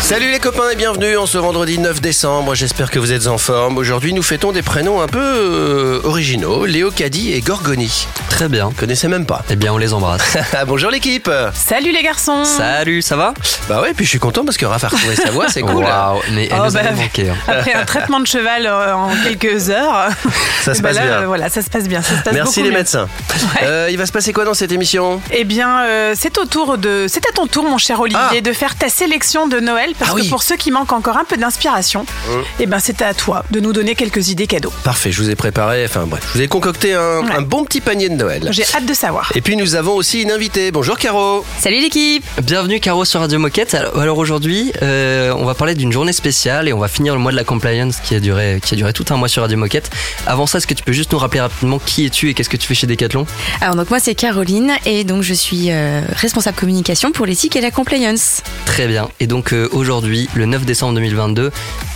Salut les copains et bienvenue en ce vendredi 9 décembre. J'espère que vous êtes en forme. Aujourd'hui, nous fêtons des prénoms un peu euh, originaux Léo Caddy et Gorgoni. Très bien. Connaissez même pas. Eh bien, on les embrasse. Bonjour l'équipe. Salut les garçons Salut, ça va? Bah ouais, puis je suis content parce que Raph a retrouvé sa voix, c'est cool. Waouh, mais elle Oh, nous bah, avait manqué. hein. Après un traitement de cheval euh, en quelques heures, Ça se passe là, bien. euh, voilà, ça se passe bien. Ça se passe Merci beaucoup les mieux. médecins. Ouais. Euh, il va se passer quoi dans cette émission? Eh bien, euh, c'est au tour de, c'est à ton tour, mon cher Olivier, Ah. de faire ta sélection de Noël, parce Ah que oui. pour ceux qui manquent encore un peu d'inspiration, Hum. eh ben c'est à toi de nous donner quelques idées cadeaux. Parfait, je vous ai préparé, enfin bref, je vous ai concocté un, Ouais. un bon petit panier de Noël. J'ai hâte de savoir. Et puis nous avons aussi une invitée. Bonjour Caro. Salut l'équipe Bienvenue Caro sur Radio Moquette. Alors, alors aujourd'hui, euh, on va parler d'une journée spéciale et on va finir le mois de la compliance qui a duré, qui a duré tout un mois sur Radio Moquette. Avant ça, est-ce que tu peux juste nous rappeler rapidement qui es-tu et qu'est-ce que tu fais chez Decathlon? Alors donc moi c'est Caroline et donc je suis euh, responsable communication pour l'éthique et la compliance. Très bien. Et donc euh, aujourd'hui, le 9 décembre 2022,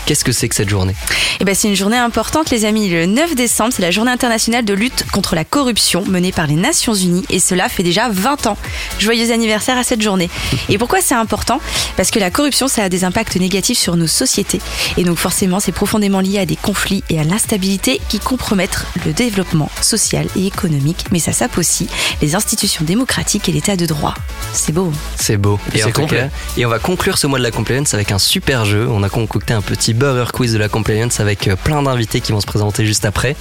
qu'est-ce que c'est que cette journée? Et ben c'est une journée importante les amis. Le 9 décembre c'est la journée internationale de lutte contre la corruption menée par les Nations Unies et cela fait déjà 20 ans. Joyeux anniversaire à cette journée. Et pourquoi c'est important? Parce que la corruption ça a des impacts négatifs sur nos sociétés et donc forcément c'est profondément lié à des conflits et à l'instabilité qui compromettent le développement social et économique mais ça sape aussi les institutions démocratiques et l'état de droit. C'est beau. C'est beau. Et c'est complet. Et on va conclure ce mois de la compliance avec un super jeu. On a concocté un petit burger quiz de la compliance avec euh, plein d'invités qui vont se présenter juste après.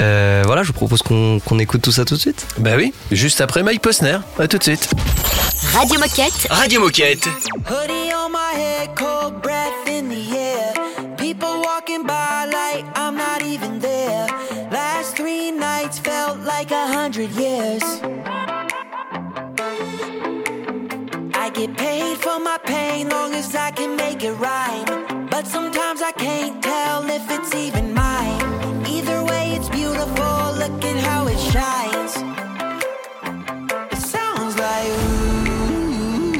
Euh, voilà, je vous propose qu'on écoute tout ça tout de suite. Bah oui, juste après Mike Posner. À tout de suite. Radio Moquette. Radio Moquette. Hoodie on my head, cold breath in get paid for my pain long as I can make it rhyme. But sometimes I can't tell if it's even mine. Either way, it's beautiful. Look at how it shines. It sounds like ooh,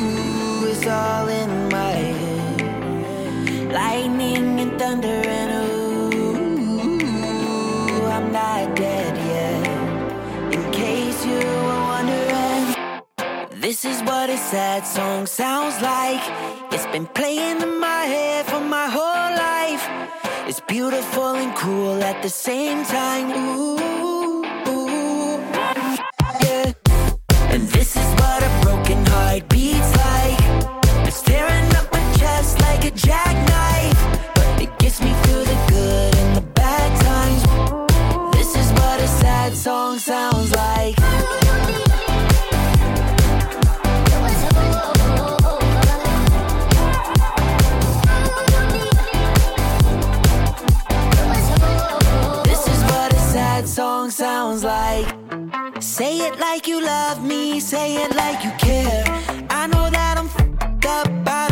it's all in my head. Lightning and thunder and this is what a sad song sounds like. It's been playing in my head for my whole life. It's beautiful and cruel at the same time. Ooh, ooh, yeah. And this is what a broken heart beats like. It's tearing up my chest like a jackknife. But it gets me through the good and the bad times. This is what a sad song sounds like. Say it like you love me, say it like you care. I know that I'm fed up, I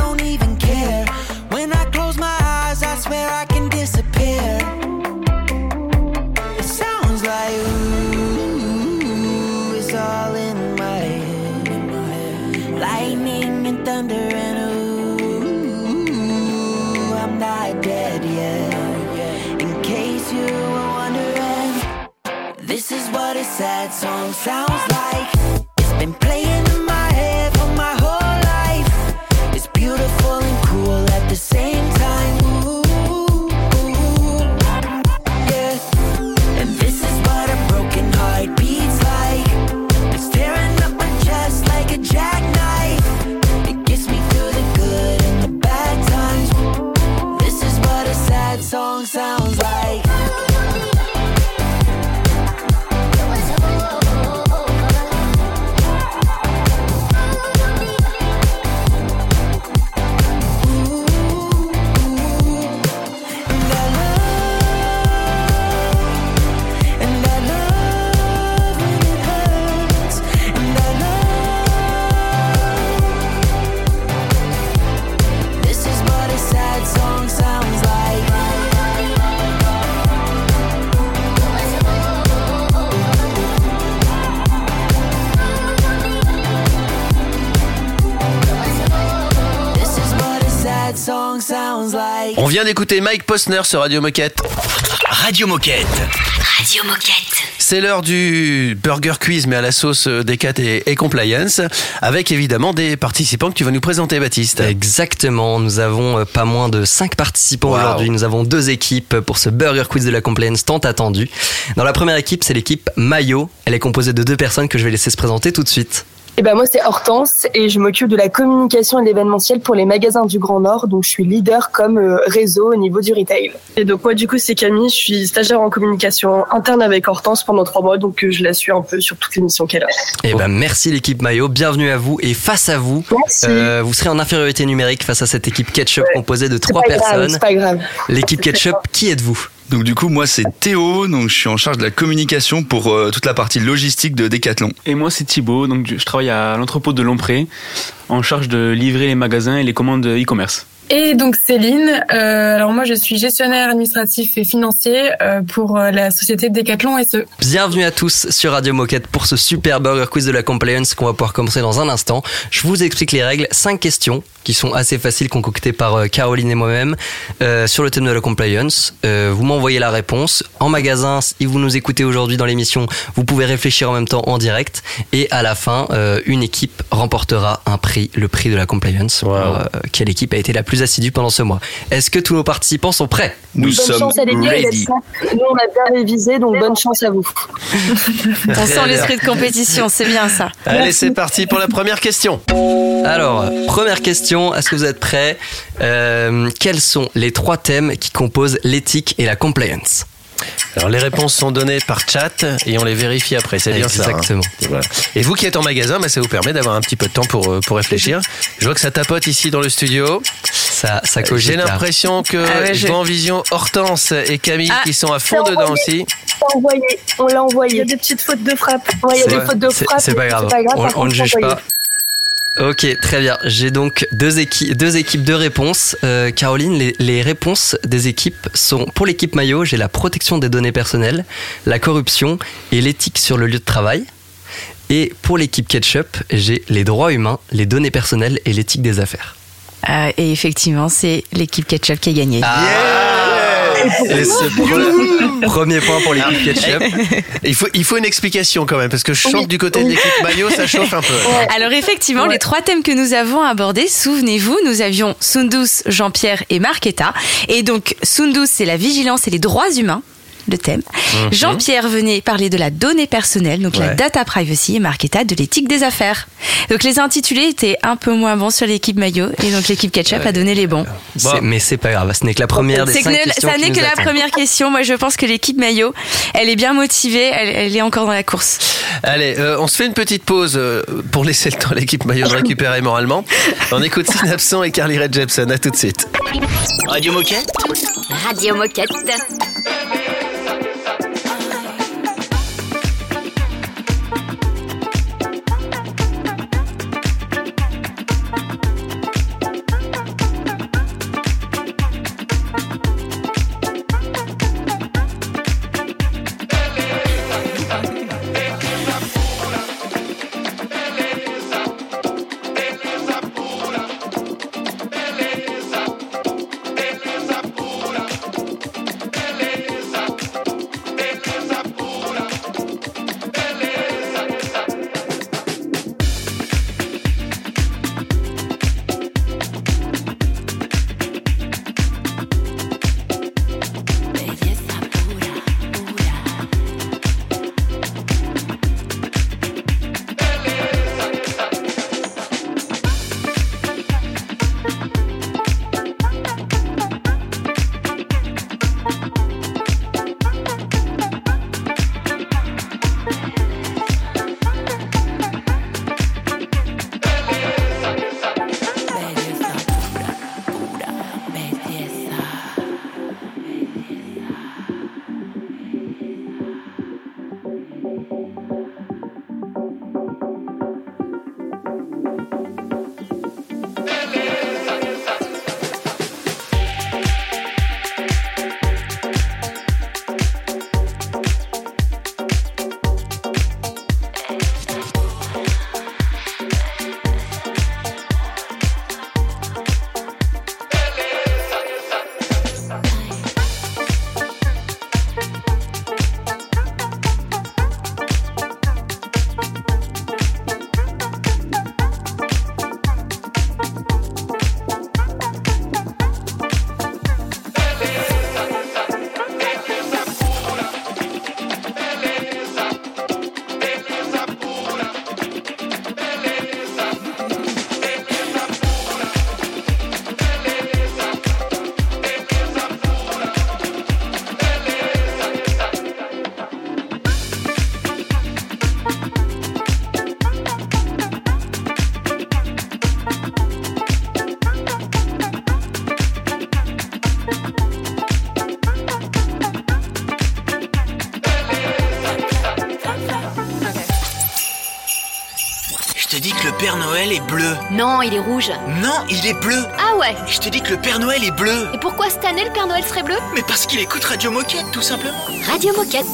song sound d'écouter Mike Posner sur Radio Moquette. Radio Moquette. Radio Moquette. C'est l'heure du Burger Quiz, mais à la sauce Decat et, et Compliance, avec évidemment des participants que tu vas nous présenter, Baptiste. Exactement, nous avons euh, pas moins de 5 participants Wow. aujourd'hui. Nous avons deux équipes pour ce Burger Quiz de la Compliance tant attendu. Dans la première équipe, c'est l'équipe Mayo. Elle est composée de deux personnes que je vais laisser se présenter tout de suite. Eh ben moi c'est Hortense et je m'occupe de la communication et de l'événementiel pour les magasins du Grand Nord, donc je suis leader comme euh, réseau au niveau du retail. Et donc moi du coup c'est Camille, je suis stagiaire en communication interne avec Hortense pendant trois mois, donc euh, je la suis un peu sur toutes les missions qu'elle a. Eh ben, merci l'équipe Mayo, bienvenue à vous. Et face à vous, Merci. euh, vous serez en infériorité numérique face à cette équipe Ketchup Ouais. composée de trois pas personnes. c'est pas grave. L'équipe Ketchup, qui êtes-vous? Donc du coup, moi c'est Théo, donc je suis en charge de la communication pour euh, toute la partie logistique de Decathlon. Et moi, c'est Thibaut, donc je travaille à l'entrepôt de Lompré, en charge de livrer les magasins et les commandes e-commerce. Et donc Céline, euh, alors moi je suis gestionnaire administratif et financier euh, pour euh, la société Decathlon. SE. Bienvenue à tous sur Radio Moquette pour ce super burger quiz de la compliance qu'on va pouvoir commencer dans un instant. Je vous explique les règles. Cinq questions qui sont assez faciles, concoctées par euh, Caroline et moi-même euh, sur le thème de la compliance. Euh, vous m'envoyez la réponse. En magasin, si vous nous écoutez aujourd'hui dans l'émission, vous pouvez réfléchir en même temps en direct. Et à la fin, euh, une équipe remportera un prix, le prix de la compliance. Wow. Euh, quelle équipe a été la plus assidue pendant ce mois Est-ce que tous nos participants sont prêts? Nous bonne sommes chance à l'équipe, ready. nous on a bien révisé, donc bonne chance à vous. On sent l'esprit de compétition, c'est bien ça. Allez, c'est parti pour la première question. Alors, première question, est-ce que vous êtes prêts? Euh, Quels sont les trois thèmes qui composent l'éthique et la compliance? Alors, les réponses sont données par chat et on les vérifie après. C'est bien ça. hein. Exactement. Voilà. Et vous qui êtes en magasin, bah, ça vous permet d'avoir un petit peu de temps pour, euh, pour réfléchir. Je vois que ça tapote ici dans le studio. Ça, ça cogite J'ai l'impression que Ah ouais, je vois en vision Hortense et Camille Ah. qui sont à fond dedans envoyé. aussi. On l'a envoyé, on l'a envoyé. Il y a des petites fautes de frappe. Ouais, il y a C'est des vrai. fautes de frappe. C'est pas grave. par on, ne juge envoyé. pas. Ok, très bien. J'ai donc deux, équipes, deux équipes de réponses. Euh, Caroline, les, les réponses des équipes sont pour l'équipe maillot, j'ai la protection des données personnelles, la corruption et l'éthique sur le lieu de travail. Et pour l'équipe ketchup, j'ai les droits humains, les données personnelles et l'éthique des affaires. Euh, et effectivement, c'est l'équipe Ketchup qui a gagné. Et ce pre- Premier point pour l'équipe ketchup. il, faut, il faut une explication quand même, parce que je sens que du côté de l'équipe maillot, ça chauffe un peu. Alors effectivement, Ouais. les trois thèmes que nous avons abordés, souvenez-vous, nous avions Sundus, Jean-Pierre et Marquetta. Et donc Sundus, c'est la vigilance et les droits humains. Le thème. Jean-Pierre venait parler de la donnée personnelle, donc la data privacy, et Marquetta de l'éthique des affaires. Donc les intitulés étaient un peu moins bons sur l'équipe maillot, et donc l'équipe ketchup a donné les bons. Mais c'est pas grave, ce n'est que la première des que cinq questions ça n'est que la première question. Moi, je pense que l'équipe maillot, elle est bien motivée, elle, elle est encore dans la course. Allez, euh, on se fait une petite pause euh, pour laisser le temps à l'équipe maillot de récupérer moralement. On écoute Synapson et Carly Rae Jepsen. À tout de suite. Radio Moquette. Radio Moquette. Non, il est rouge. Non, il est bleu. Ah ouais Je te dis que le Père Noël est bleu. Et pourquoi cette année le Père Noël serait bleu? Mais parce qu'il écoute Radio Moquette, tout simplement. Radio Moquette.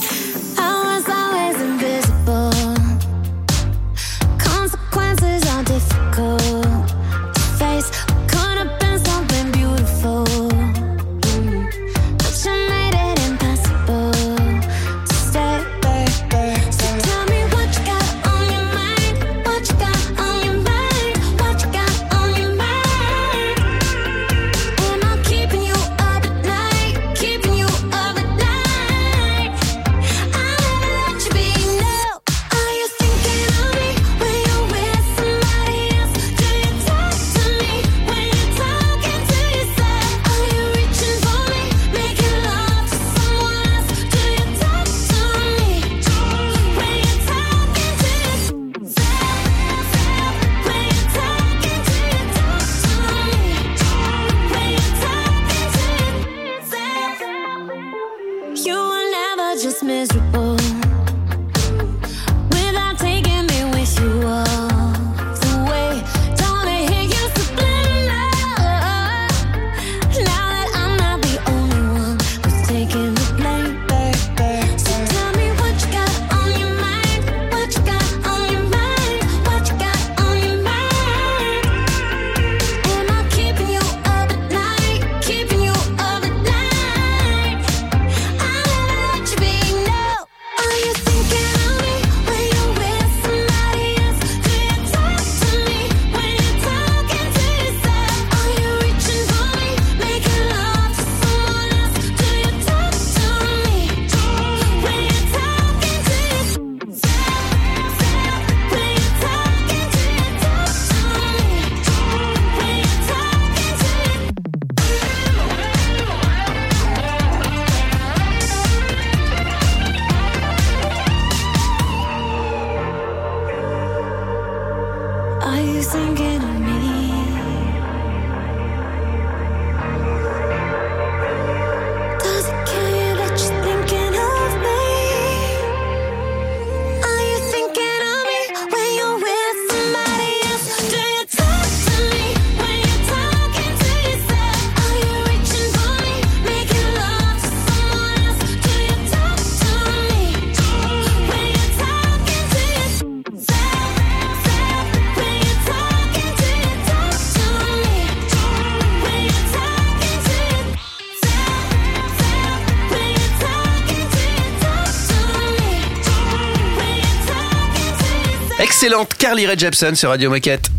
Carly Rae Jepsen sur Radio Moquette.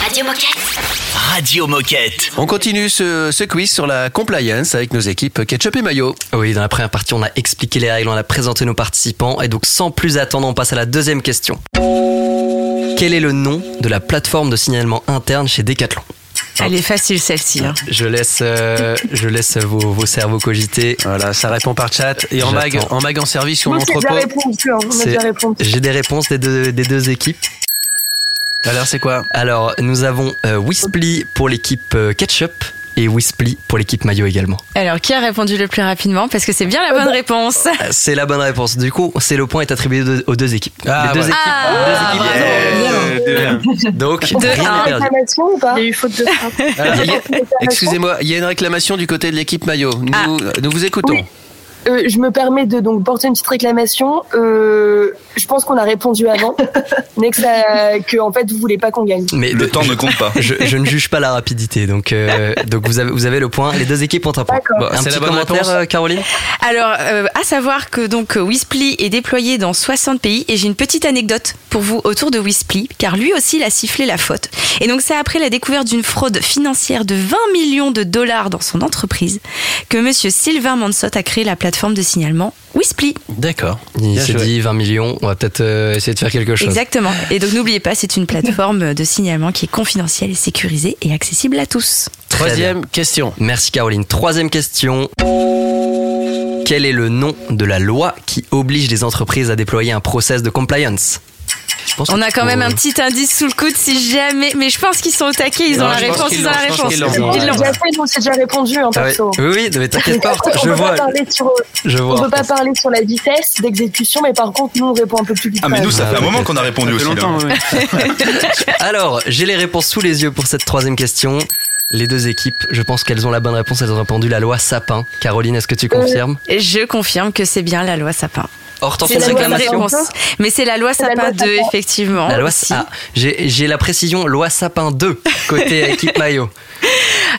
Radio Moquette. Radio Moquette. On continue ce, ce quiz sur la compliance avec nos équipes Ketchup et Mayo. Oui, dans la première partie, on a expliqué les règles, on a présenté nos participants, et donc sans plus attendre, on passe à la deuxième question. Quel est le nom de la plateforme de signalement interne chez Decathlon? Elle est facile celle-ci. hein. Je laisse, euh, je laisse vos, vos cerveaux cogiter. Voilà, ça répond par chat. Et en mag, en mag en service entrepôt. répondu. hein. J'ai des réponses des deux, des deux équipes. Alors, c'est quoi? Alors, nous avons euh, Wisply pour l'équipe euh, Ketchup et Wisply pour l'équipe Mayo également. Alors, qui a répondu le plus rapidement? Parce que c'est bien la bonne réponse. Euh, C'est la bonne réponse. Du coup, c'est le point est attribué aux deux- aux deux équipes. Ah, Les deux ouais. équipes. Ah, deux équipes. Donc, Deux, rien un. n'est perdu. Réclamation ou pas? Il y a eu faute de frappe. Excusez-moi, il y a une réclamation du côté de l'équipe Mayo. Nous, Ah. nous vous écoutons. Oui. Euh, je me permets de donc porter une petite réclamation. Euh, je pense qu'on a répondu avant, mais que, ça, que en fait vous voulez pas qu'on gagne. Mais Le temps ne compte pas. Je, je ne juge pas la rapidité, donc euh, donc vous avez vous avez le point. Les deux équipes ont un point. Bon, un c'est petit la bonne commentaire, réponse. euh, Caroline? Alors, euh, à savoir que donc Wisply est déployé dans 60 pays et j'ai une petite anecdote pour vous autour de Wisply, car lui aussi il a sifflé la faute. Et donc c'est après la découverte d'une fraude financière de 20 millions de dollars dans son entreprise que Monsieur Sylvain Mansot a créé la plateforme de signalement Wisply. D'accord. Il s'est dit 20 millions. On va peut-être euh, essayer de faire quelque chose. Exactement. Et donc n'oubliez pas, c'est une plateforme de signalement qui est confidentielle et sécurisée et accessible à tous. Troisième question. Merci Caroline. Troisième question. Quel est le nom de la loi qui oblige les entreprises à déployer un process de compliance? On a quand même un petit indice sous le coude si jamais. Mais je pense qu'ils sont au taquet, ils Non, ont la réponse, ils ont la réponse. qu'ils l'ont. Ils déjà fait, nous, c'est déjà répondu, hein, Ah perso. Oui, oui, mais t'inquiète pas, on je peut vois. pas parler sur, Je vois. on peut pas parler sur la vitesse d'exécution, mais par contre, nous, on répond un peu plus vite. Ah mais nous ça fait un Ah, moment qu'on a répondu aussi. Alors, j'ai les réponses sous les yeux pour cette troisième question. Les deux équipes, je pense qu'elles ont la bonne réponse. Elles ont répondu la loi Sapin. Caroline, est-ce que tu confirmes? Et Je confirme que c'est bien la loi Sapin. Hortense, C'est une la loi réclamation réponse. Mais c'est la loi C'est Sapin loi 2, Sapin. effectivement. La loi ah, j'ai j'ai la précision loi Sapin 2 côté équipe maillot.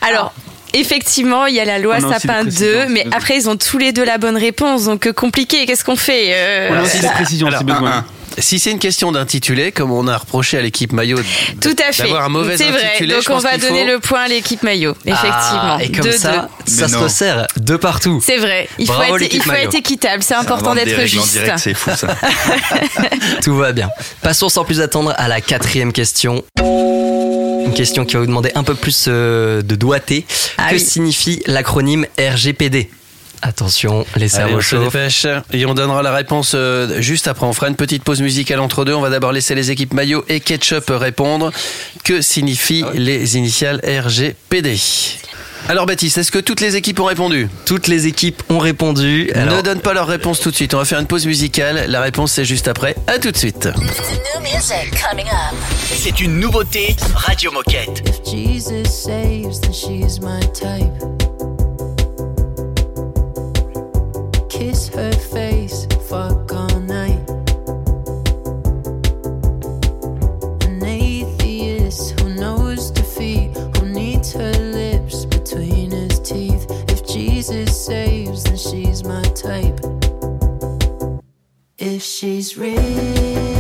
Alors. Effectivement, il y a la loi On a aussi Sapin des 2, précisions, mais après ils ont tous les deux la bonne réponse, donc euh, compliqué. Qu'est-ce qu'on fait Euh, On a aussi des précisions Alors, si besoin. Si c'est une question d'intitulé, comme on a reproché à l'équipe maillot Tout à fait. d'avoir un mauvais C'est vrai. intitulé, Donc je on pense va qu'il donner faut- le point à l'équipe maillot. Effectivement. Ah, et comme Deux, ça, deux. ça se resserre de partout. C'est vrai. Il faut, être, l'équipe il faut maillot. être équitable. C'est important d'être juste. direct, C'est fou ça. Tout va bien. Passons sans plus attendre à la quatrième question. Une question qui va vous demander un peu plus euh, de doigté. Ah que oui. signifie l'acronyme RGPD Attention, les Allez, cerveaux on se chauds. dépêche et on donnera la réponse euh, juste après. On fera une petite pause musicale entre deux. On va d'abord laisser les équipes maillot et ketchup répondre. Que signifient les initiales RGPD Alors Baptiste, est-ce que toutes les équipes ont répondu? Toutes les équipes ont répondu. Alors, Ne donne pas leur réponse tout de suite. On va faire une pause musicale. La réponse c'est juste après. À tout de suite. C'est une nouveauté Radio Moquette. Jesus saves, then she's my type. Kiss her face, fuck all night. An atheist who knows defeat, who needs her lips between his teeth. If Jesus saves, then she's my type. If she's real.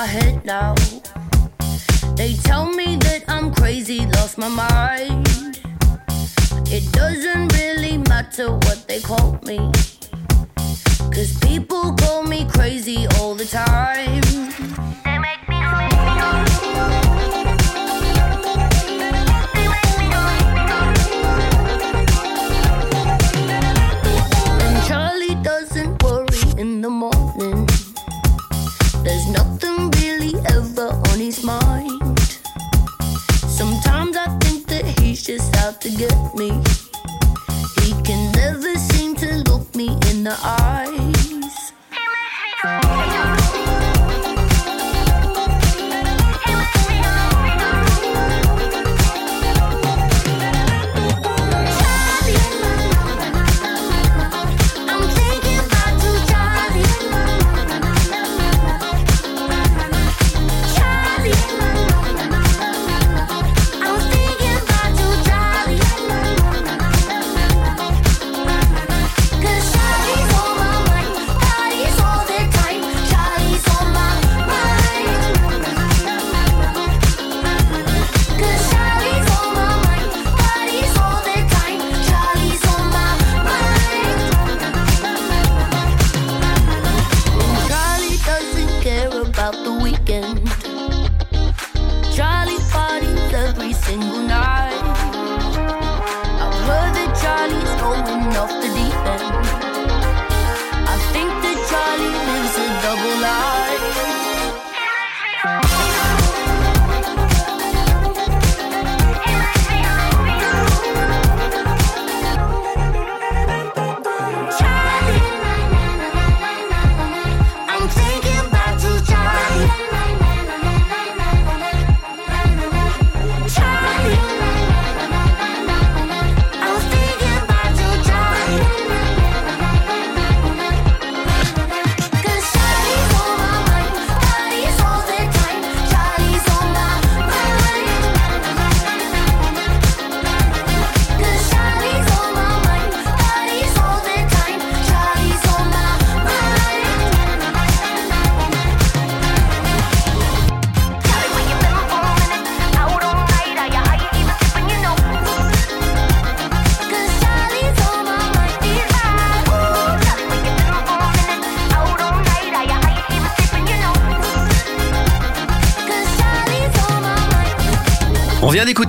My head now. They tell me that I'm crazy, lost my mind. It doesn't really matter what they call me. Cause people call me crazy all the time. They make out to get me.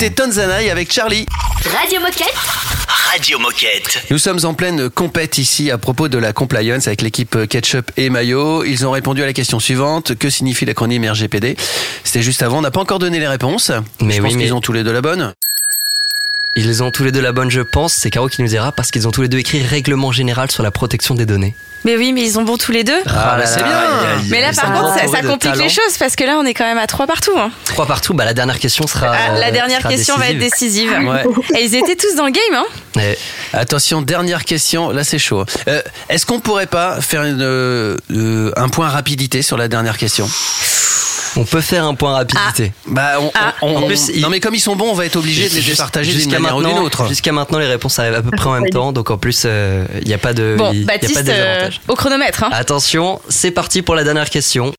D'écouter Tanzanaï avec Charlie. Radio Moquette. Radio Moquette. Nous sommes en pleine compète ici à propos de la compliance avec l'équipe Ketchup et Mayo. Ils ont répondu à la question suivante. Que signifie l'acronyme RGPD C'était juste avant. On n'a pas encore donné les réponses. Mais Je oui, pense mais- qu'ils ont tous les deux la bonne. Ils ont tous les deux la bonne, je pense. C'est Caro qui nous dira parce qu'ils ont tous les deux écrit règlement général sur la protection des données. Mais oui, mais ils ont bon tous les deux. Ah, bah, c'est bien. Mais là, par contre, ça, complique les choses parce que là, on est quand même à trois partout. hein. Trois partout, bah la dernière question sera. Ah, la euh, dernière sera question va être décisive. Ouais. Et ils étaient tous dans le game, hein Et Attention, dernière question. Là, c'est chaud. Euh, Est-ce qu'on pourrait pas faire une, euh, euh, un point rapidité sur la dernière question? On peut faire un point rapidité. Bah, on, Ah. on- En on- plus, il- non, mais comme ils sont bons, on va être obligé de les d'une jusqu'à maintenant- autre. Jusqu'à maintenant, les réponses arrivent à peu près en même temps, donc en plus, euh, il n'y a pas de, Bon, il y a pas Baptiste, de euh, désavantage. au chronomètre. Hein. Attention, c'est parti pour la dernière question.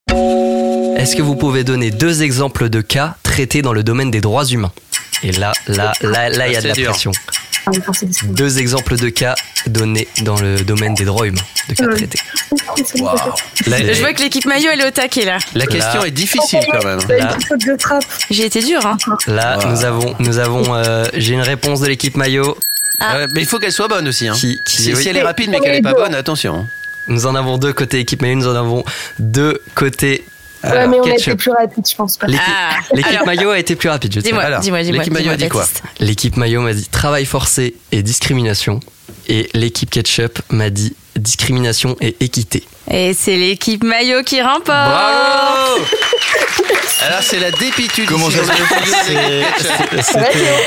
Est-ce que vous pouvez donner deux exemples de cas traités dans le domaine des droits humains? Et là, là, là, là, il y a de la dur. pression. Ah, Deux exemples de cas donnés dans le domaine des droits humains, de cas Ouais. traités. Je vois que l'équipe maillot, elle est au taquet, là. la question Là. est difficile quand même. J'ai été dur, hein. Là, Wow. nous avons, nous avons, euh, j'ai une réponse de l'équipe maillot. Ah. Mais il faut qu'elle soit bonne aussi. Hein. Qui- qui- si, oui. si elle est rapide mais qu'elle est pas bonne, attention. Nous en avons deux côté équipe maillot, nous en avons deux côté Ouais, mais on a été plus rapide, je pense pas. L'équipe Ah, maillot a été plus rapide, je tiens. Dis-moi, Alors, dis-moi, dis-moi. l'équipe maillot a dit quoi. L'équipe maillot m'a dit travail forcé et discrimination. Et l'équipe ketchup m'a dit discrimination et équité. Et c'est l'équipe maillot qui remporte. Bravo Alors c'est la dépitude. Comment ça.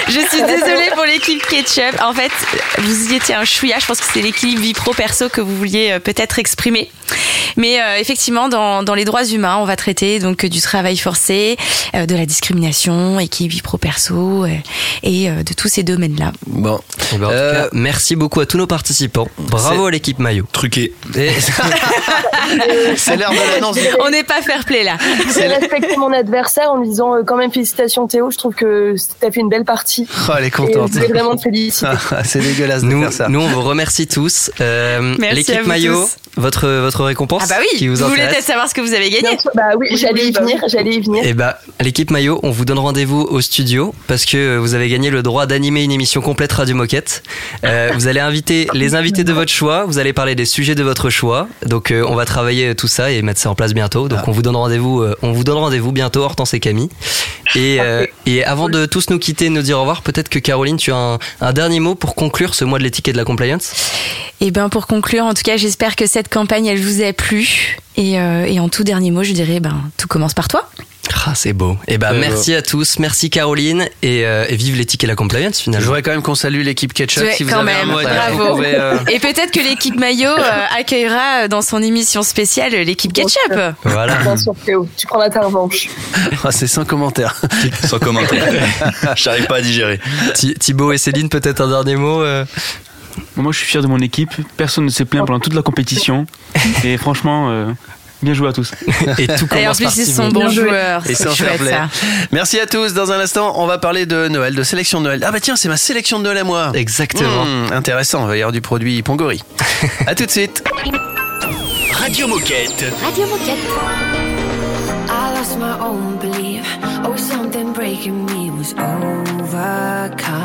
Je suis désolée pour l'équipe ketchup. En fait, vous y étiez un chouïa. Je pense que c'est l'équilibre vie pro perso que vous vouliez euh, peut-être exprimer. Mais euh, effectivement, dans, dans les droits humains, on va traiter donc du travail forcé, euh, de la discrimination, équipe vie pro perso euh, et euh, de tous ces domaines-là. Bon. Eh ben, en tout cas, merci beaucoup à tous nos participants. Bravo à l'équipe maillot. Truqué. C'est l'heure de l'annonce. On n'est pas fair play là. J'ai respecté mon adversaire en lui disant euh, quand même félicitations Théo, je trouve que t'as fait une belle partie. Oh, elle est Et contente. je vraiment te. Ah, c'est dégueulasse de Nous, faire ça. nous, on vous remercie tous. Euh, Merci à l'équipe maillot, votre, votre récompense Ah bah oui, qui vous, vous voulez peut-être savoir ce que vous avez gagné sûr, bah oui, j'allais y venir, j'allais y venir. Eh bah, l'équipe maillot, on vous donne rendez-vous au studio parce que vous avez gagné le droit d'animer une émission complète Radio Moquette. Euh, vous allez inviter les invités de votre choix, vous allez parler des sujets de votre choix. Donc, euh, on va travailler tout ça et mettre ça en place bientôt. Donc, on vous donne rendez-vous, euh, on vous donne rendez-vous bientôt, Hortense et Camille. Et, euh, et avant de tous nous quitter, et nous dire au revoir, peut-être que Caroline, tu as un, un dernier mot pour conclure ce mois de l'éthique et de la compliance? Et ben pour conclure, en tout cas, j'espère que cette campagne elle vous a plu. Et, euh, et en tout dernier mot, je dirais ben tout commence par toi. Ah, c'est beau. Et bah, Ouais, merci à tous, merci Caroline et, euh, et vive l'éthique et la compliance Je finalement. voudrais quand même qu'on salue l'équipe Ketchup. Ouais, si vous quand avez un même, mot bravo. vous pouvez, euh, Et peut-être que l'équipe maillot euh, accueillera dans son émission spéciale l'équipe ketchup. Voilà. Bien sûr Théo, tu prends la ta revanche. ah, c'est sans commentaire. Sans commentaire. J'arrive pas à digérer. Thi- Thibaut et Céline, peut-être un dernier mot euh Moi, je suis fier de mon équipe. Personne ne s'est plaint pendant toute la compétition. Et franchement, euh, bien joué à tous. Et tout Et en commence par plus, ils sont bons joueurs. Et C'est chouette ça. Merci à tous. Dans un instant, on va parler de Noël, de sélection de Noël. Ah bah tiens, c'est ma sélection de Noël à moi. Exactement. Hmm, intéressant, il va y avoir du produit Pongori. à tout de suite. Radio Moquette. Radio Moquette. I lost my own belief. Oh, something breaking me was overcome.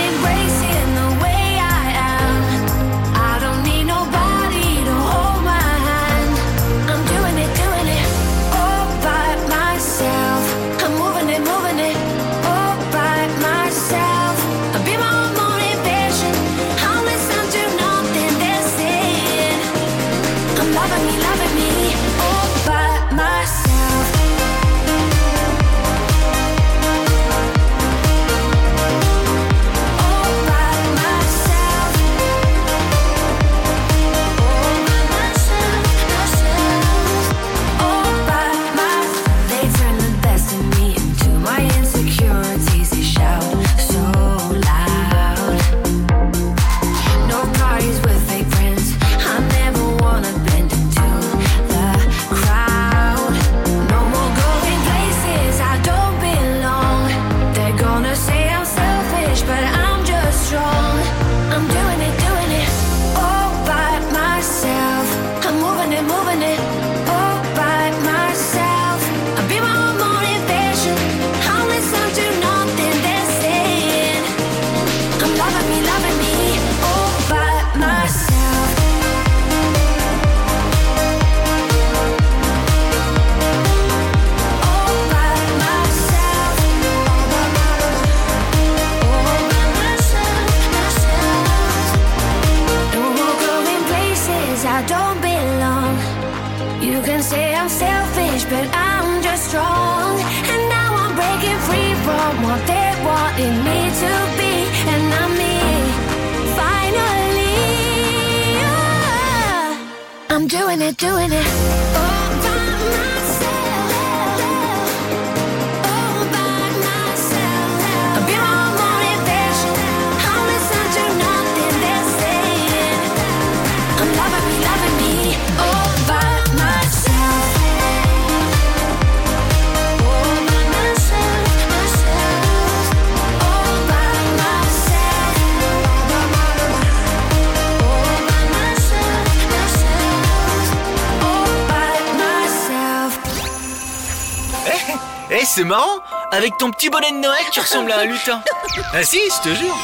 c'est marrant Avec ton petit bonnet de Noël, tu ressembles à un lutin. Ah si, je te jure.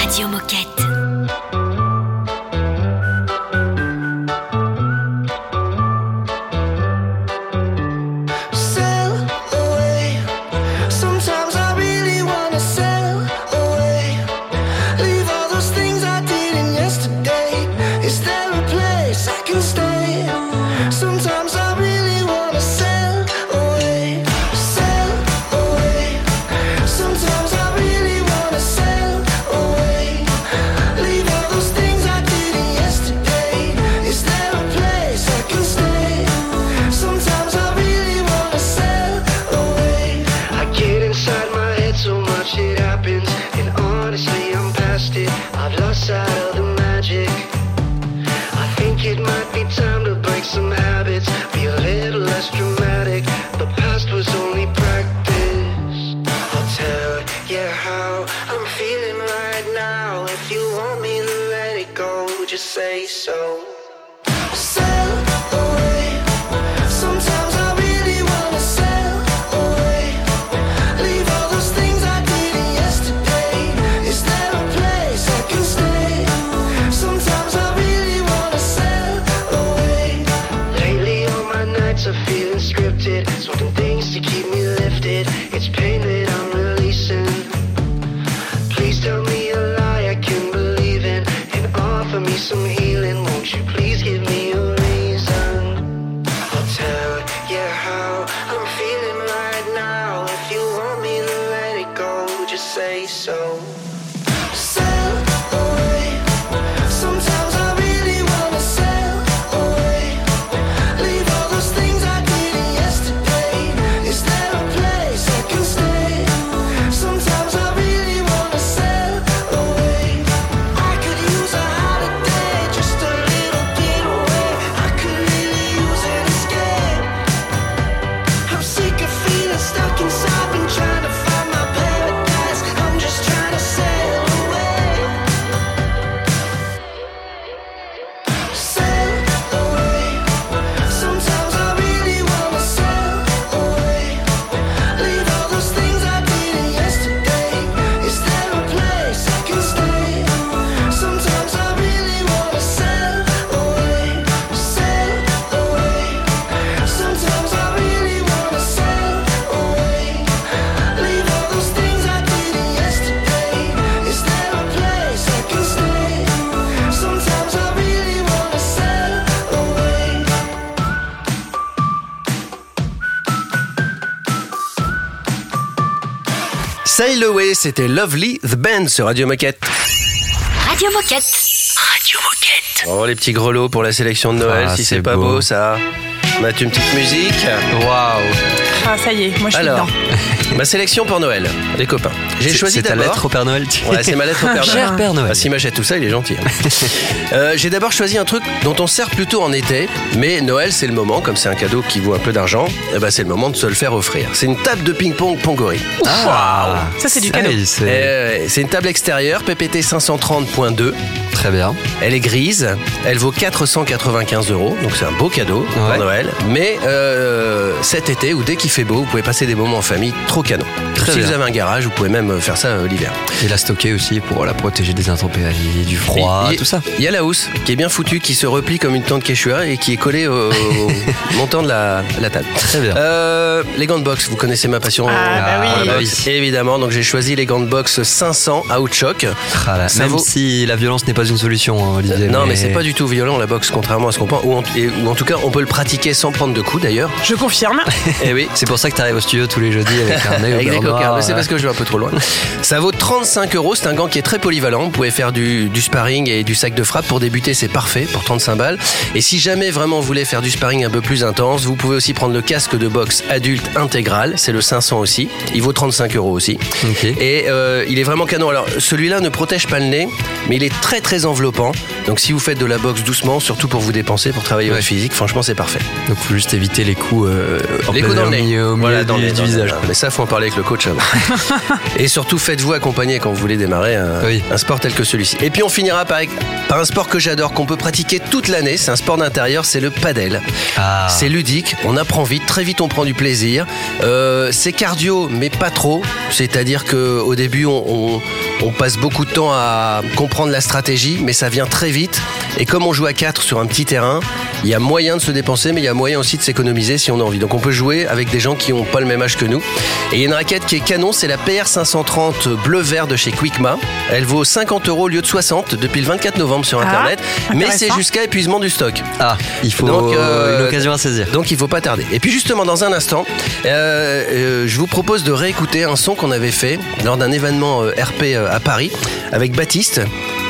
Radio Moquette. Sail Away, c'était Lovely the Band sur Radio Moquette. Radio Moquette. Radio Moquette. Oh, les petits grelots pour la sélection de Noël, Ah, si c'est pas beau. beau, ça. Mettre une petite musique. Waouh. Ah, ça y est, moi je suis Alors, dedans. ma sélection pour Noël, les copains. J'ai C'est- choisi C'est ta d'abord. lettre au Père Noël. tu- Ouais, c'est ma lettre au Père Noël. Cher Père Noël. Ah, S'il m'achète tout ça, il est gentil. hein. Euh, J'ai d'abord choisi un truc dont on sert plutôt en été, mais Noël c'est le moment, comme c'est un cadeau qui vaut un peu d'argent, eh ben, c'est le moment de se le faire offrir. C'est une table de ping-pong Pongori. Ah, Ça, c'est du cadeau. oui, c'est- Euh, C'est une table extérieure, PPT 530.2. Très bien. Elle est grise, elle vaut 495 euros, donc c'est un beau cadeau pour Ouais. Noël. Mais euh, cet été ou dès qu'il fait beau, vous pouvez passer des moments en famille trop canon. Très si bien. vous avez un garage, vous pouvez même faire ça euh, l'hiver. Et la stocker aussi pour la protéger des intempéries, du froid, tout ça. Il y a la housse qui est bien foutue, qui se replie comme une tente Quechua et qui est collée au, au montant de la, la table. Très bien. Euh, les gants de boxe, vous connaissez ma passion. Ah, bah oui. la Ah, boxe, oui. Évidemment, donc j'ai choisi les gants de boxe 500 Outshock. Ah là, Même vaut- si la violence n'est pas une solution, hein, Olivier. Non, mais c'est pas du tout violent la boxe, contrairement à ce qu'on pense. Ou en, et- ou en tout cas, on peut le pratiquer sans prendre de coups d'ailleurs. Je confirme. Eh oui. C'est pour ça que tu arrives au studio tous les jeudis avec un nez au cocards, mais c'est parce que je vais un peu trop loin. Ça vaut 35 euros. C'est un gant qui est très polyvalent. Vous pouvez faire du, du sparring et du sac de frappe. Pour débuter, c'est parfait pour 35 balles. Et si jamais vraiment vous voulez faire du sparring un peu plus intense, vous pouvez aussi prendre le casque de boxe adulte intégral. C'est le 500 aussi. Il vaut 35 euros aussi. Et euh, il est vraiment canon. Alors celui-là ne protège pas le nez, mais il est très très enveloppant. Donc si vous faites de la boxe doucement, surtout pour vous dépenser, pour travailler Ouais. votre physique, franchement c'est parfait. Donc faut juste éviter les coups euh, en Les plein coups dans au le nez. Milieu, au milieu Voilà, du, dans du dans le nez. visage. Mais ça, faut en parler avec le coach avant. Et surtout, faites-vous accompagner quand vous voulez démarrer un, Oui. un sport tel que celui-ci. Et puis, on finira par, par un sport que j'adore, qu'on peut pratiquer toute l'année. C'est un sport d'intérieur, c'est le padel. Ah. C'est ludique, on apprend vite, très vite on prend du plaisir. Euh, c'est cardio, mais pas trop. C'est-à-dire que au début, on, on- on passe beaucoup de temps à comprendre la stratégie, mais ça vient très vite. Et comme on joue à 4 sur un petit terrain, il y a moyen de se dépenser, mais il y a moyen aussi de s'économiser si on a envie. Donc on peut jouer avec des gens qui n'ont pas le même âge que nous. Et il y a une raquette qui est canon, c'est la PR 530 bleu-vert de chez Quickma. Elle vaut 50 euros au lieu de 60 depuis le 24 novembre sur Ah, Internet. mais c'est jusqu'à épuisement du stock. Ah, il faut Donc, euh, une occasion à saisir. Donc il faut pas tarder. Et puis justement dans un instant, euh, euh, je vous propose de réécouter un son qu'on avait fait lors d'un événement euh, RP euh, à Paris avec Baptiste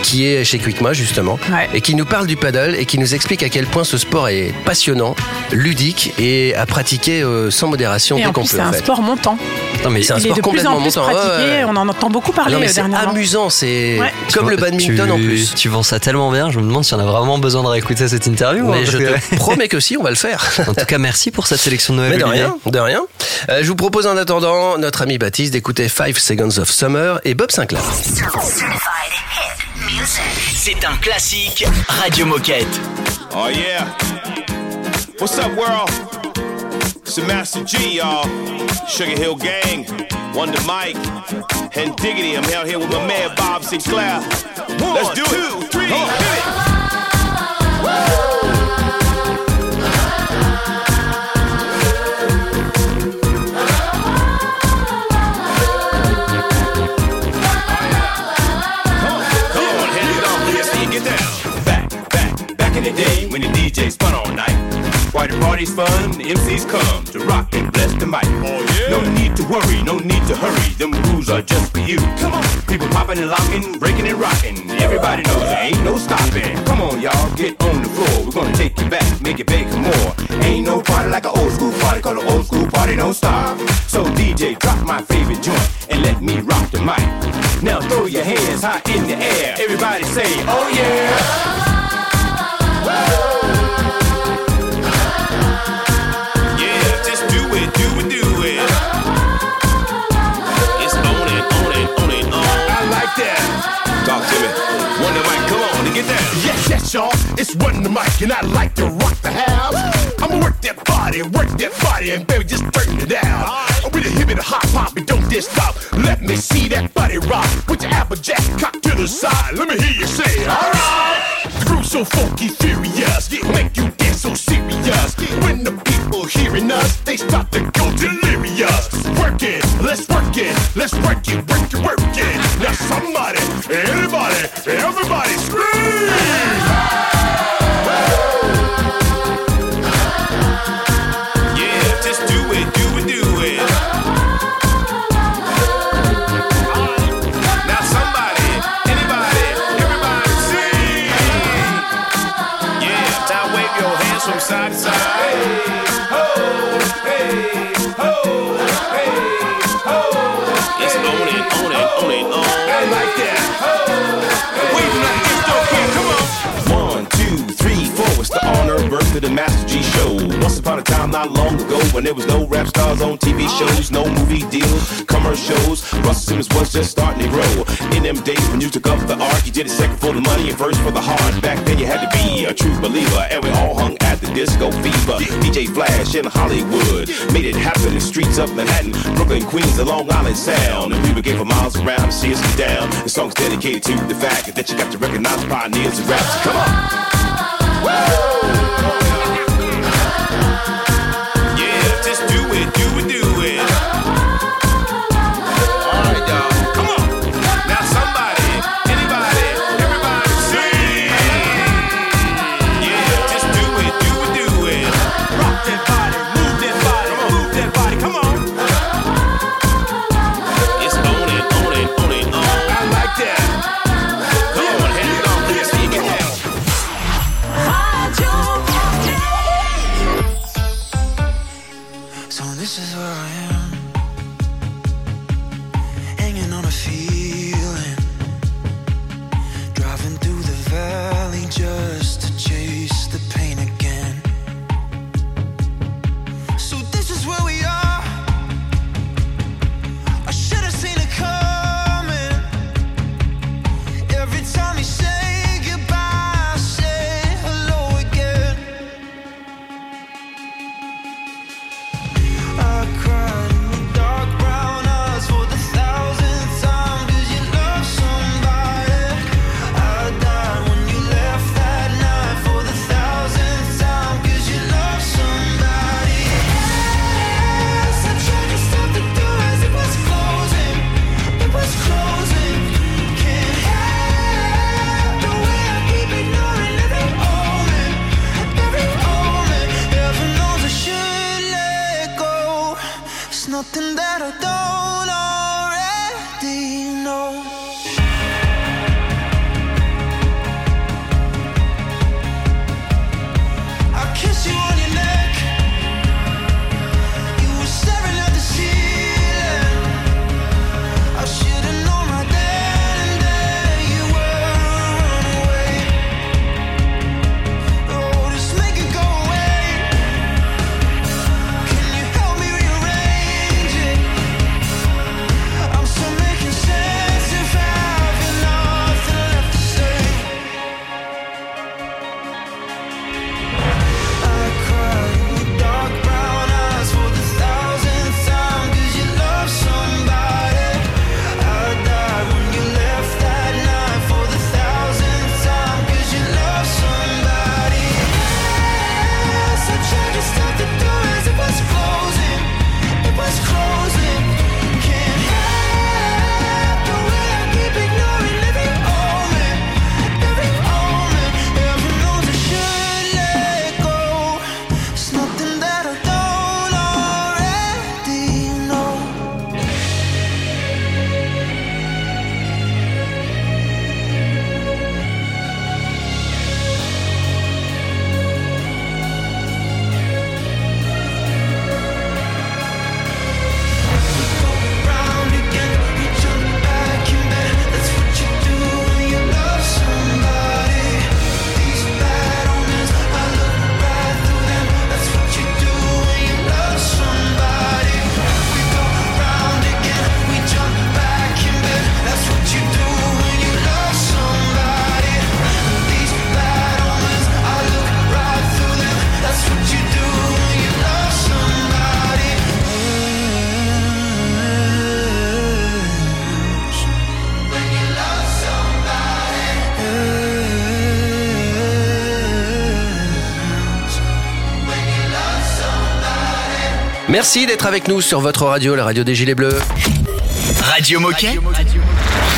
qui est chez Quickma justement, Ouais. et qui nous parle du paddle et qui nous explique à quel point ce sport est passionnant, ludique et à pratiquer euh, sans modération Et dès qu'on peut. c'est un fait. sport montant. Non mais c'est un Il est sport de plus complètement en plus montant. Pratiqué. ouais. On en entend beaucoup parler non mais c'est amusant, c'est Ouais. comme le badminton tu, en plus. Tu vends ça tellement bien, je me demande si on a vraiment besoin de réécouter cette interview. hein, Mais parce je te promets que si, on va le faire. En tout cas, merci pour cette sélection de Noël. Mais de rien, de rien. Euh, je vous propose en attendant, notre ami Baptiste, d'écouter Five Seconds of Summer et Bob Sinclair. C'est un classique Radio Moquette. Oh yeah. What's up, world? It's the Master G, y'all. Sugar Hill Gang, Wonder Mike, and Diggity. I'm out here with my man Bob Sinclair. Let's do it. Hit back, back the day when the DJ spun all night. Why the party's fun, the MCs come to rock and bless the mic. Oh, yeah. No need to worry, no need to hurry. Them rules are just for you. Come on. People popping and locking, breaking and rocking. Everybody knows there ain't no stopping. Come on, y'all, get on the floor. We're gonna take you back, make it big more. Ain't no party like an old school party, call an old school party, don't stop. So DJ, drop my favorite joint and let me rock the mic. Now throw your hands high in the air. Everybody say, oh yeah. Yes, yes, y'all. It's on the tore, tore, tore. I like it. Talk to me. Wonder Mike, and get down. Yes, yes, yo. It's when the mic and I like to rock the house. I'ma work that body, work that body, and baby, just turn it down. I'm with a hip and hop hop, and don't just stop. Let me see that body rock. Put your applejack cock to the side. Let me hear you say, alright. Groove's so funky, furious, make you dance so serious. When the people hearing us, they start to go delirious. Work it, let's work it, let's work it, work it, work it. Now somebody, anybody, everybody scream! Birth of the Master G Show. Once upon a time, not long ago, when there was no rap stars on TV shows, no movie deals, commercials. Russell Simmons was just starting to grow. In them days when you took up the arc, you did it second for the money and first for the heart. Back then, you had to be a true believer, and we all hung at the disco fever. DJ Flash in Hollywood made it happen in the streets of Manhattan, Brooklyn, Queens, and Long Island Sound. And people came for miles around to see us down. The song's dedicated to the fact that you got to recognize pioneers of raps. Come on. Yeah, Merci d'être avec nous sur votre radio, la radio des Gilets Bleus. Radio Moquette.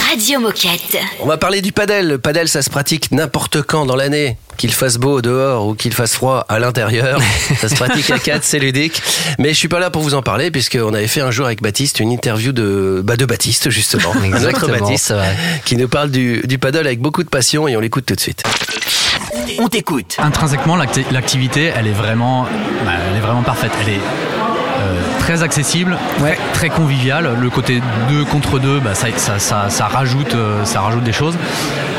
Radio Moquette. On va parler du padel. Le padel, ça se pratique n'importe quand dans l'année. Qu'il fasse beau dehors ou qu'il fasse froid à l'intérieur. Ça se pratique à 4, c'est ludique. Mais je suis pas là pour vous en parler puisqu'on avait fait un jour avec Baptiste une interview de, bah de Baptiste justement. Notre Exactement, Baptiste. c'est vrai. Qui nous parle du, du paddle avec beaucoup de passion et on l'écoute tout de suite. On t'écoute. Intrinsèquement, l'acti- l'activité, elle est vraiment, bah, elle est vraiment parfaite. Elle est très accessible, très, très conviviale. Le côté 2 contre 2, bah, ça, ça, ça, ça rajoute, euh, ça rajoute des choses.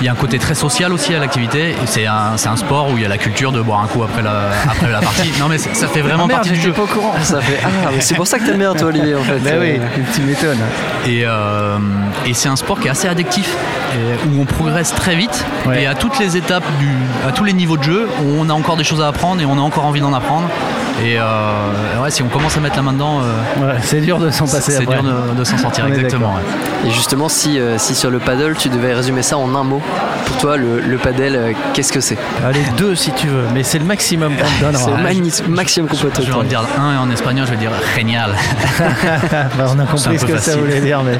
Il y a un côté très social aussi à l'activité. Et C'est un, c'est un sport où il y a la culture de boire un coup après la, après la partie. Non mais ça fait vraiment Ah, merde, partie du jeu. pas au courant. Ça fait- ah, c'est pour ça que t'aimes bien, toi, Olivier, en fait. Bah oui, Euh, tu m'étonnes. Et, euh, et c'est un sport qui est assez addictif, et où on progresse très vite. Et à toutes les étapes, du, à tous les niveaux de jeu, on a encore des choses à apprendre et on a encore envie d'en apprendre. Et euh, ouais, si on commence à mettre la main dedans, euh, c'est dur de s'en passer C'est dur de, de s'en sortir, exactement. ouais. Et justement, si, euh, si sur le paddle, tu devais résumer ça en un mot, pour toi, le, le paddle, euh, qu'est-ce que c'est Allez, deux si tu veux, mais c'est le maximum qu'on te donnera. C'est le maximum qu'on peut te Je vais en dire un et en espagnol, je vais dire génial. Bah, on a compris ce que ça voulait dire, mais,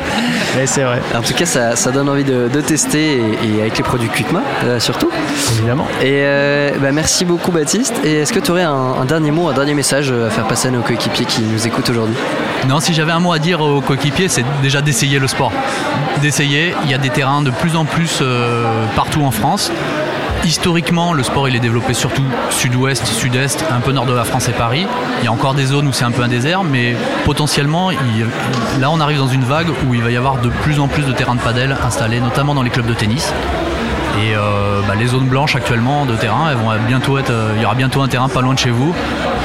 mais c'est vrai. En tout cas, ça, ça donne envie de, de tester et, et avec les produits Quickma, euh, surtout. Évidemment. Et euh, bah, merci beaucoup, Baptiste. Et est-ce que tu aurais un, un dernier mot, un dernier message à faire passer à nos coéquipiers qui nous écoutent aujourd'hui? Non, si j'avais un mot à dire aux coéquipiers, c'est déjà d'essayer le sport. D'essayer. Il y a des terrains de plus en plus euh, partout en France. Historiquement, le sport il est développé surtout sud-ouest, sud-est, un peu nord de la France et Paris. Il y a encore des zones où c'est un peu un désert, mais potentiellement, là on arrive dans une vague où il va y avoir de plus en plus de terrains de padel installés, notamment dans les clubs de tennis. Et euh, bah, les zones blanches actuellement de terrain, elles vont bientôt être, euh, il y aura bientôt un terrain pas loin de chez vous.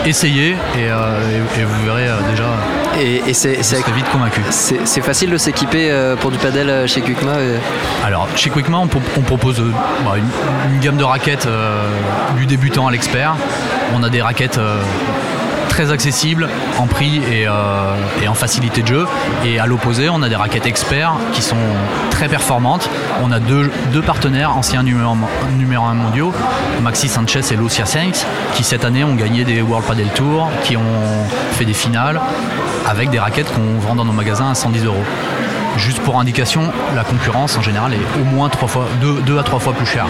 Essayez et, euh, et- et vous verrez euh, déjà. Et, et c'est vite convaincu. C'est facile de s'équiper euh, pour du padel chez Quickma Alors, chez Quickma, on, pro- on propose bah, une, une gamme de raquettes du débutant à l'expert. On a des raquettes très accessibles en prix et, euh, et en facilité de jeu. Et à l'opposé, on a des raquettes experts qui sont très performantes. On a deux, deux partenaires, anciens numéro, numéro 1 mondiaux, Maxi Sanchez et Lucia Sainz, qui cette année ont gagné des World Padel Tour, qui ont fait des finales avec des raquettes qu'on vend dans nos magasins à 110 euros. Juste pour indication, la concurrence en général est au moins trois fois, deux, deux à trois fois plus chère.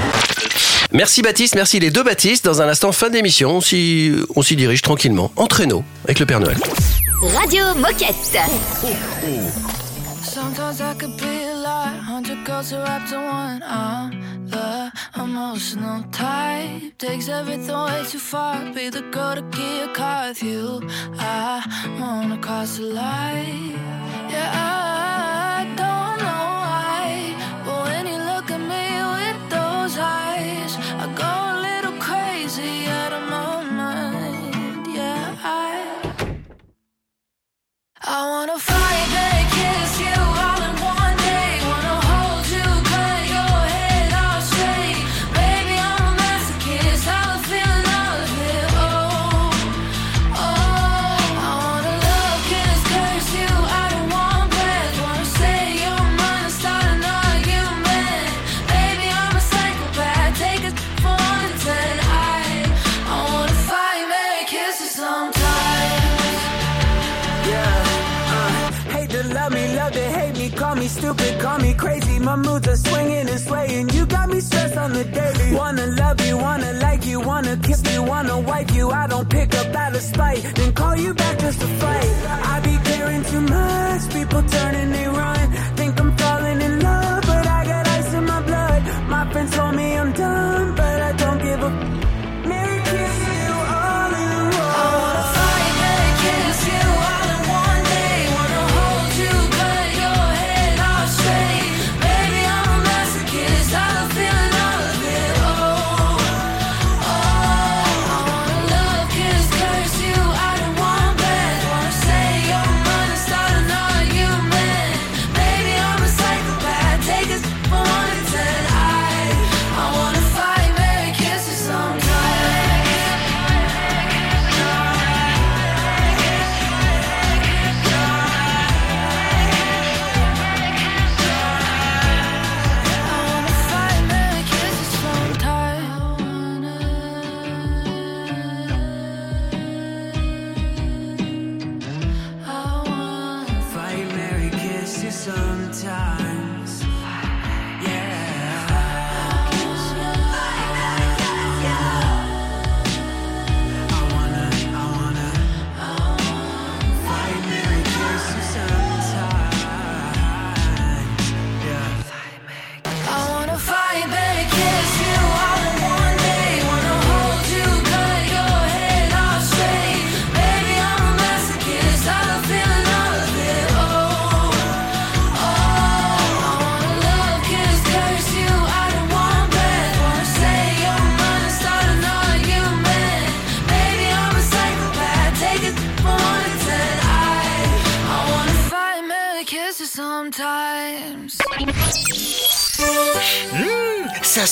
Merci Baptiste, merci les deux Baptistes. Dans un instant, fin d'émission, on s'y on s'y dirige tranquillement, en traîneau, avec le Père Noël. Radio Moquette. Sometimes I could be a lot, hundred girls are up to one. I'm the emotional type, takes everything way too far. Be the girl to get a car with you. I wanna cross the line. Yeah, I I wanna fight and kiss you daily. Wanna love you, wanna like you, wanna kiss you, wanna wipe you. I don't pick up out of spite, then call you back just to fight. I be caring too much, people turning they run.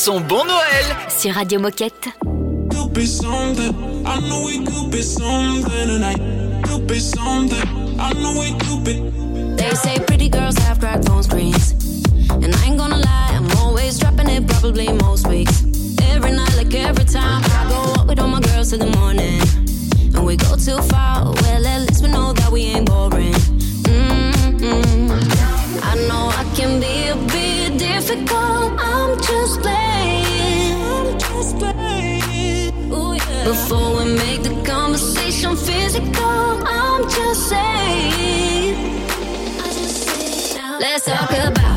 Ça sent bon Noël Sur Radio Moquette. Could be something. I know we could be something tonight. Could be something. I know we could be. They say pretty girls have cracked phone screens. And I ain't gonna lie, I'm always dropping it probably most weeks. Every night, like every time, I go out with all my girls till the morning. And we go too far, well, at least we know that we ain't boring. Mm-mm. I know I can be a bit difficult, I'm just playing. Physical, I'm just saying. Let's talk about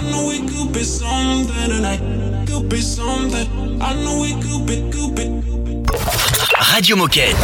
I know we could be something tonight. Could be something. I know we could be. Could be. Radio Moquette.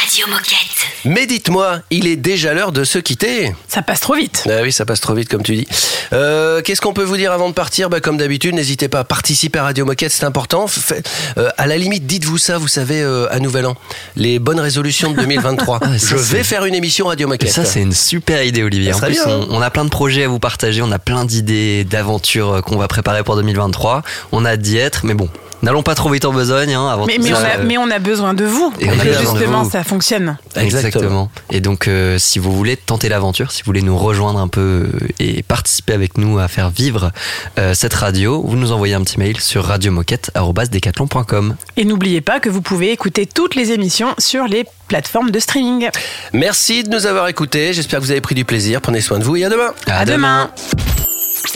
Radio Moquette. Mais dites-moi, il est déjà l'heure de se quitter. Ça passe trop vite. Ah oui, ça passe trop vite comme tu dis. Euh, Qu'est-ce qu'on peut vous dire avant de partir bah, Comme d'habitude, n'hésitez pas à participer à Radio Moquette, c'est important. Fait- euh, à la limite, dites-vous ça, vous savez, euh, à Nouvel An. Les bonnes résolutions de 2023. Ah, ça, Je vais faire une émission Radio Et Moquette. ça, c'est une super idée, Olivier. Ça En plus, bien, on, hein. on a plein de projets à vous partager. On a plein d'idées, d'aventures qu'on va préparer pour 2023. On a hâte d'y être, mais bon, n'allons pas trop vite en besogne. Hein, avant Mais, tout mais, ça, on a, euh, mais on a besoin de vous Et que justement vous. ça fonctionne. Exactement. Et donc, euh, si vous voulez tenter l'aventure, si vous voulez nous rejoindre un peu euh, et participer avec nous à faire vivre euh, cette radio, vous nous envoyez un petit mail sur radiomoquette.com. Et n'oubliez pas que vous pouvez écouter toutes les émissions sur les plateformes de streaming. Merci de nous avoir écoutés. J'espère que vous avez pris du plaisir. Prenez soin de vous et à demain. À, demain.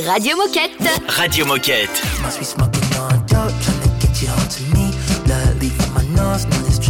Radio Moquette. Radio Moquette. nos, this destruimos.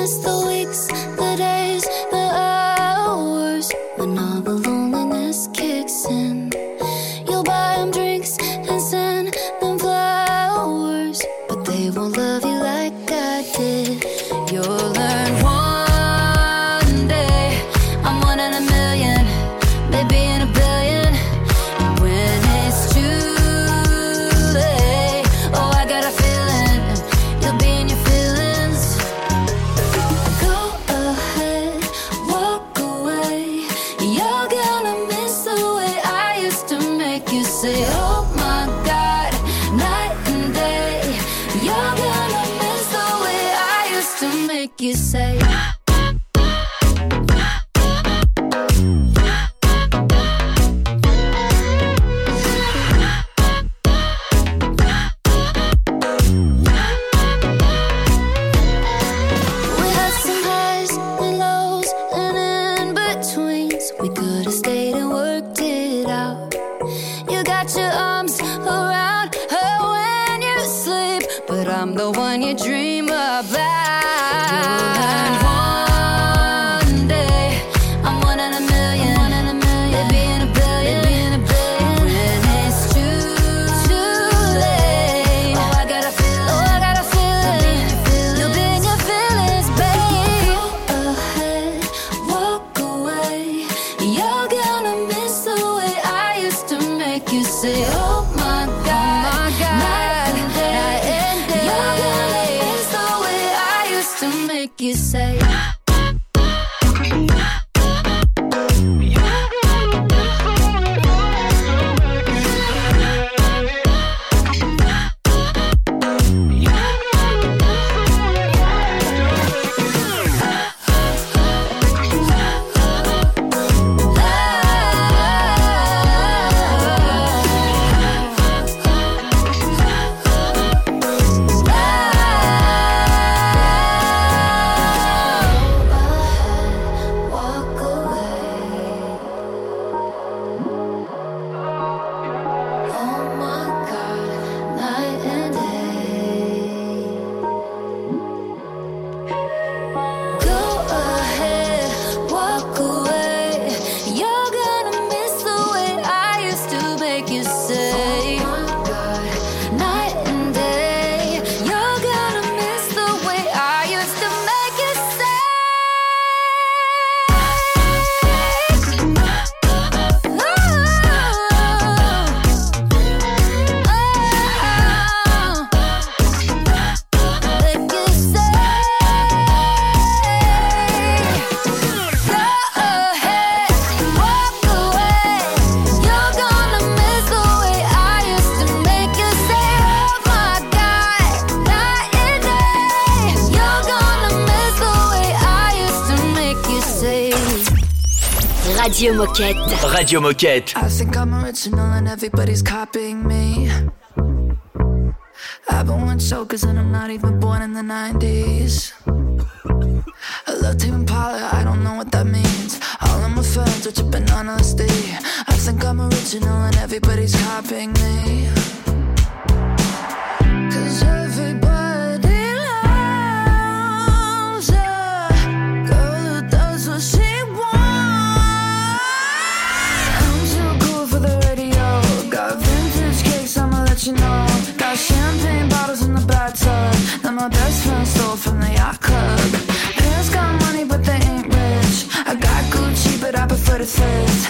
miss the weeks that I Moquette. Radio Moquette. I think I'm original and everybody's copying me. I've been one chokers and I'm not even born in the 90s. I love Tame Impala, I don't know what that means. All of my friends are tripping on LSD. I think I'm original and everybody's copying me. faces